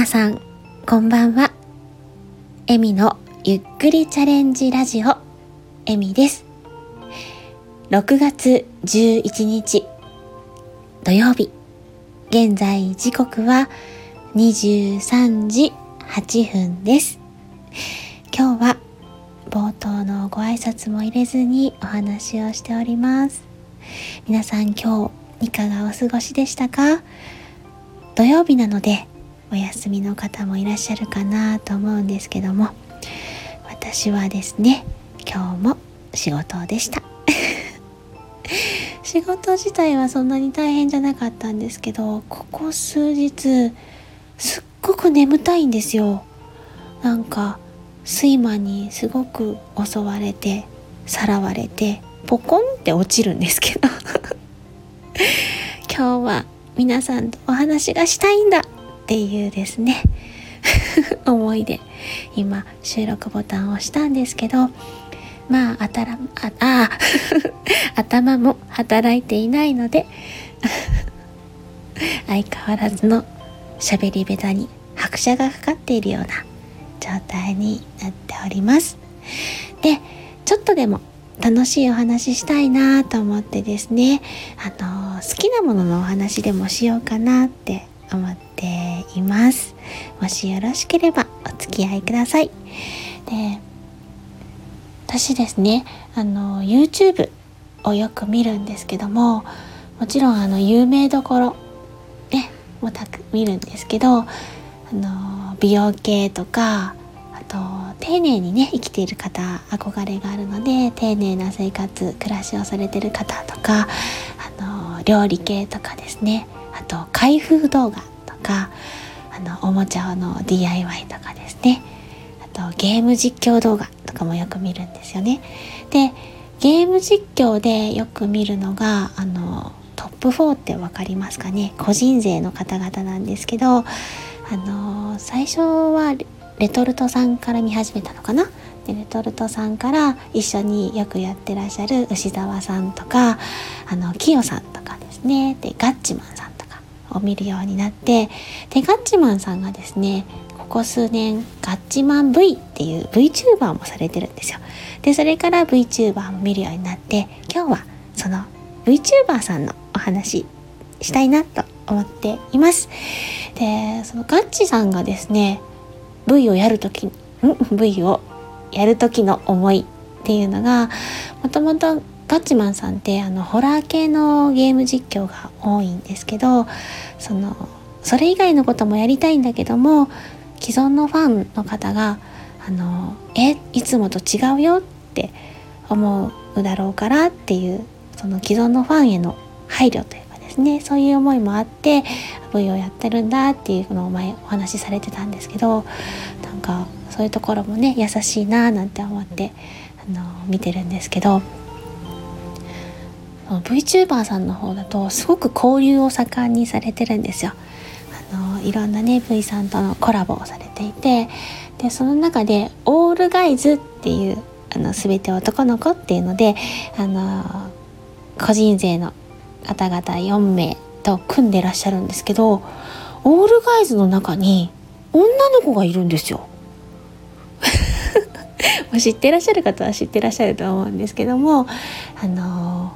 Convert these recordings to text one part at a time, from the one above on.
皆さん、こんばんは。エミのゆっくりチャレンジラジオ、エミです。6月11日、土曜日。現在時刻は23時8分です。今日は冒頭のご挨拶も入れずにお話をしております。皆さん今日いかがお過ごしでしたか？土曜日なのでお休みの方もいらっしゃるかなと思うんですけども私はですね今日も仕事でした。仕事自体はそんなに大変じゃなかったんですけどここ数日すっごく眠たいんですよ。なんか睡魔にすごく襲われてさらわれてポコンって落ちるんですけど。今日は皆さんとお話がしたいんだ。っていうですね 思いで今収録ボタンを押したんですけどまああたらああ 頭も働いていないので 相変わらずの喋り下手に拍車がかかっているような状態になっております。でちょっとでも楽しいお話ししたいなと思ってですねあの好きなもののお話でもしようかなって思っています。もしよろしければお付き合いください。で私ですねあの YouTube をよく見るんですけどももちろんあの有名どころねもたく見るんですけどあの美容系とかあと丁寧にね生きている方憧れがあるので丁寧な生活暮らしをされてる方とかあの料理系とかですね。と開封動画とかあのおもちゃの DIY とかですね。あとゲーム実況動画とかもよく見るんですよね。でゲーム実況でよく見るのがあのトップ4って分かりますかね。個人勢の方々なんですけどあの最初はレトルトさんから見始めたのかな。でレトルトさんから一緒によくやってらっしゃる牛沢さんとかあのキヨさんとかですね。でガッチマンを見るようになってでガッチマンさんがですねここ数年ガッチマン V っていう VTuber もされてるんですよ。でそれから VTuber も見るようになって今日はその VTuber さんのお話したいなと思っています。でそのガッチさんがですね V をやるときん V をやる時の思いっていうのがもともとガッチマンさんってあのホラー系のゲーム実況が多いんですけどそのそれ以外のこともやりたいんだけども既存のファンの方があのえいつもと違うよって思うだろうからっていうその既存のファンへの配慮というかですねそういう思いもあって V をやってるんだっていうのを前お話しされてたんですけどなんかそういうところもね優しいなーなんて思ってあの見てるんですけど VTuber さんの方だとすごく交流を盛んにされてるんですよ。あのいろんなね V さんとのコラボをされていてでその中で「オールガイズ」っていうあの全て男の子っていうのであの個人勢の方々4名と組んでらっしゃるんですけどオールガイズの中に女の子がいるんですよ。知ってらっしゃる方は知ってらっしゃると思うんですけどもあの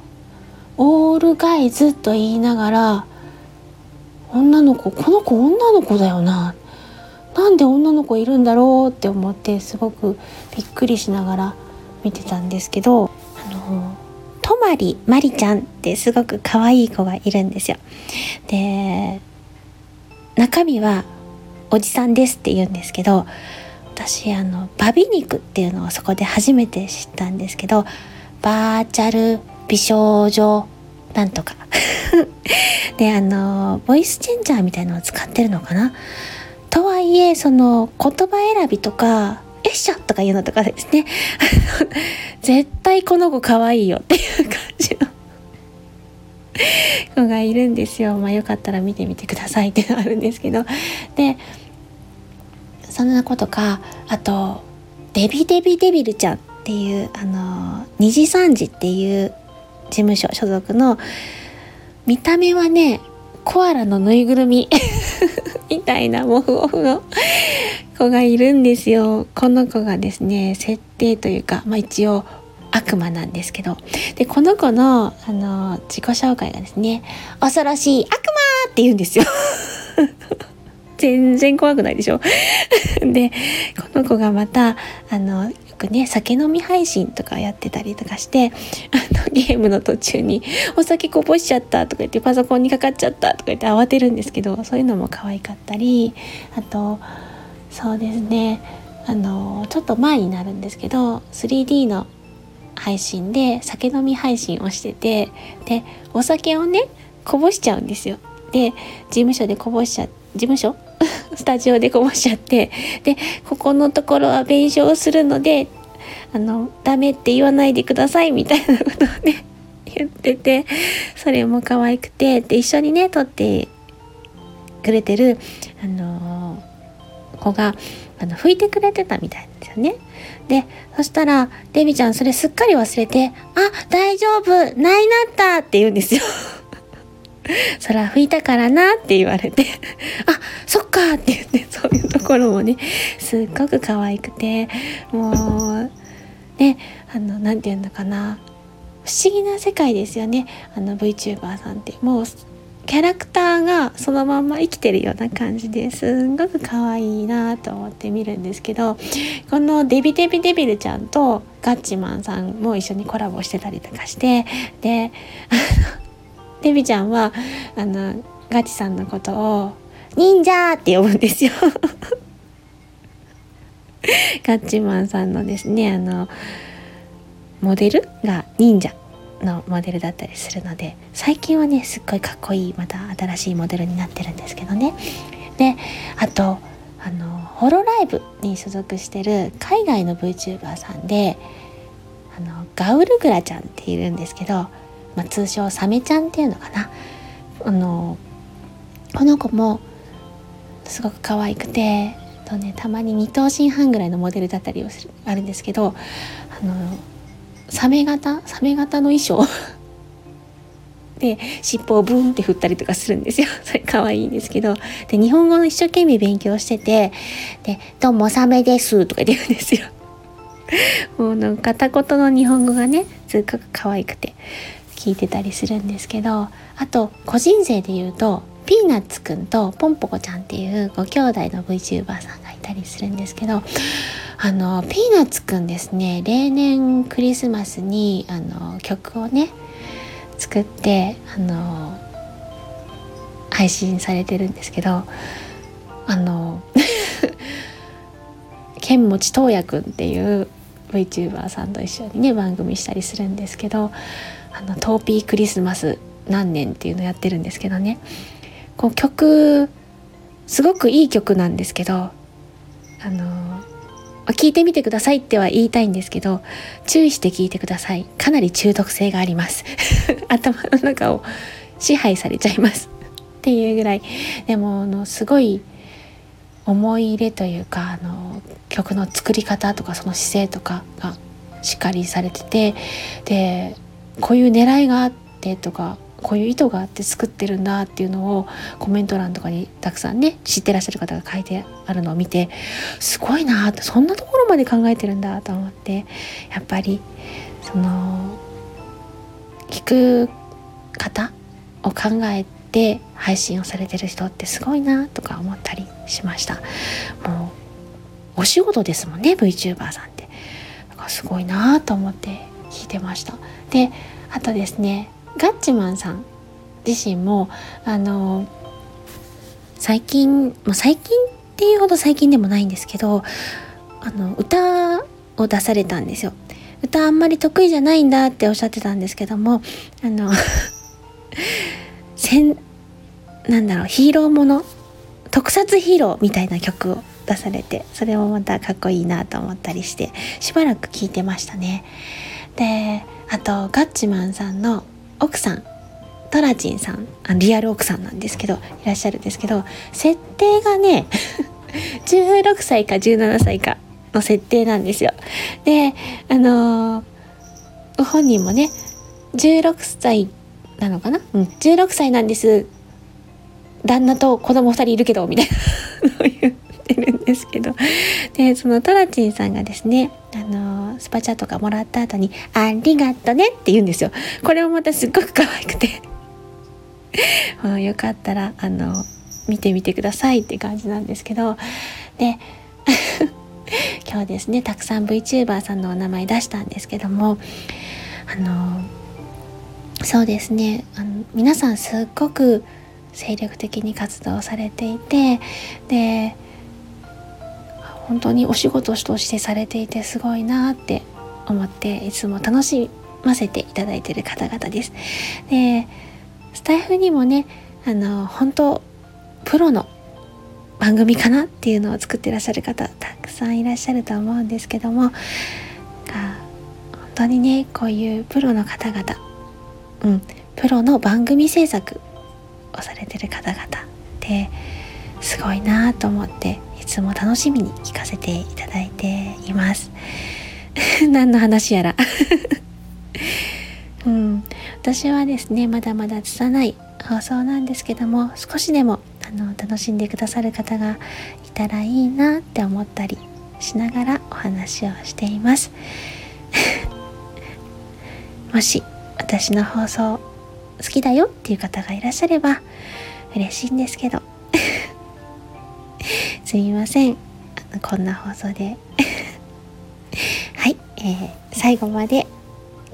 オールガイズと言いながら女の子この子女の子だよななんで女の子いるんだろうって思ってすごくびっくりしながら見てたんですけどあのとまりまりちゃんってすごく可愛い子がいるんですよ。で中身はおじさんですって言うんですけど私あのバビ肉っていうのをそこで初めて知ったんですけどバーチャル美少女なんとか。であのボイスチェンジャーみたいのを使ってるのかな？とはいえその言葉選びとか「よっしゃ!」とか言うのとかですね。絶対この子可愛いよっていう感じの子がいるんですよ。まあよかったら見てみてくださいっていうのがあるんですけど。でそんなことかあとデビデビデビルちゃんっていうあの二次三次っていう事務所所属の見た目はねコアラのぬいぐるみ みたいなモフモフの子がいるんですよ。この子がですね、設定というか、まあ一応悪魔なんですけど。で、この子の、あの、自己紹介がですね、恐ろしい悪魔って言うんですよ。全然怖くないでしょ で、この子がまた、あの、くね酒飲み配信とかやってたりとかしてあの ゲームの途中に「お酒こぼしちゃった」とか言って「パソコンにかかっちゃった」とか言って慌てるんですけどそういうのも可愛かったりあとそうですねあのちょっと前になるんですけど 3D の配信で酒飲み配信をしててでお酒をねこぼしちゃうんですよ。で事務所でこぼしちゃ事務所 スタジオでこぼしちゃってでここのところは弁償するのであのダメって言わないでくださいみたいなことをね 言っててそれも可愛くてで一緒にね撮ってくれてるあの、子があの拭いてくれてたみたいなんですよね。でそしたらデビちゃんそれすっかり忘れて「あ大丈夫ないなった」って言うんですよ。空吹いたからなって言われて あそっかって言ってそういうところもねすっごく可愛くてもうねあの何て言うのかな不思議な世界ですよねあの VTuber さんって。もうキャラクターがそのまんま生きてるような感じですんごく可愛いなと思って見るんですけどこのデビデビデビルちゃんとガッチマンさんも一緒にコラボしてたりとかしてであのデビちゃんはあのガチさんのことを忍者って呼ぶんですよ。ガッチマンさんのですねあのモデルが忍者のモデルだったりするので最近はねすっごいかっこいいまた新しいモデルになってるんですけどね。であとあのホロライブに所属してる海外の VTuber さんであのガウルグラちゃんっているんですけどまあ、通称サメちゃんっていうのかなあのこの子もすごく可愛くてと、ね、たまに二頭身半ぐらいのモデルだったりをするあるんですけどあのサメ型サメ型の衣装 で尻尾をブンって振ったりとかするんですよ。それ可愛いんですけど。で、日本語の一生懸命勉強してて、で、どうもサメですとか言ってるんですよ。もうなんか片言の日本語がね、すっごく可愛くて。聞いてたりするんですけどあと個人勢で言うとピーナッツくんとポンポコちゃんっていうご兄弟の VTuber さんがいたりするんですけどあのピーナッツくんですね例年クリスマスにあの曲をね作ってあの配信されてるんですけどあの 剣持東也くんっていう VTuber さんと一緒にね番組したりするんですけどあのトーピークリスマス何年っていうのやってるんですけどね。こう曲すごくいい曲なんですけどあの聞いてみてくださいっては言いたいんですけど注意して聞いてください。かなり中毒性があります。頭の中を支配されちゃいます。っていうぐらい。でもあのすごい思い入れというかあの曲の作り方とかその姿勢とかがしっかりされててでこういう狙いがあってとかこういう意図があって作ってるんだっていうのをコメント欄とかにたくさんね知ってらっしゃる方が書いてあるのを見てすごいなってそんなところまで考えてるんだと思ってやっぱりその聞く方を考えて配信をされてる人ってすごいなとか思ったりしました。もうお仕事ですもんね VTuber さんって。だかすごいなと思って聞いてました。であとですねガッチマンさん自身もあの最近、まあ、最近っていうほど最近でもないんですけどあの歌を出されたんですよ。歌あんまり得意じゃないんだっておっしゃってたんですけどもあの せんなんだろうヒーローもの特撮ヒーローみたいな曲を出されてそれもまたかっこいいなと思ったりしてしばらく聴いてましたね。であとガッチマンさんの奥さんトラチンさんあリアル奥さんなんですけどいらっしゃるんですけど設定がね 16歳か17歳かの設定なんですよ。であのー、本人もね16歳なのかな、うん、16歳なんです。旦那と子供2人いるけどみたいな。のを言ってるんですけど。でそのトラチンさんがですねあのスパチャとかもらった後に「ありがとね」って言うんですよ。これもまたすっごく可愛くて。よかったらあの見てみてくださいって感じなんですけど。で 今日ですねたくさん VTuber さんのお名前出したんですけどもあのそうですねあの皆さんすっごく精力的に活動されていてで本当にお仕事としてされていてすごいなって思っていつも楽しませていただいている方々です。でスタイフにもねあの本当プロの番組かなっていうのを作ってらっしゃる方たくさんいらっしゃると思うんですけども本当にねこういうプロの方々、うん、プロの番組制作をされてる方々ってすごいなと思ってつも楽しみに聞かせていただいています。何の話やら。うん、私はですねまだまだ拙い放送なんですけども少しでもあの楽しんでくださる方がいたらいいなって思ったりしながらお話をしています。もし私の放送好きだよっていう方がいらっしゃれば嬉しいんですけどすみません。こんな放送で。はい、えー、最後まで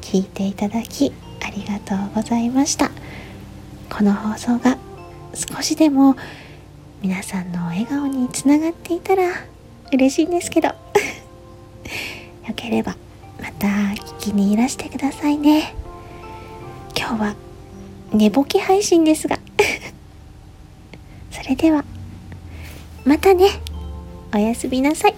聞いていただきありがとうございました。この放送が少しでも皆さんの笑顔につながっていたら嬉しいんですけど。よければまた聞きにいらしてくださいね。今日は寝ぼけ配信ですが。それでは。またね。おやすみなさい。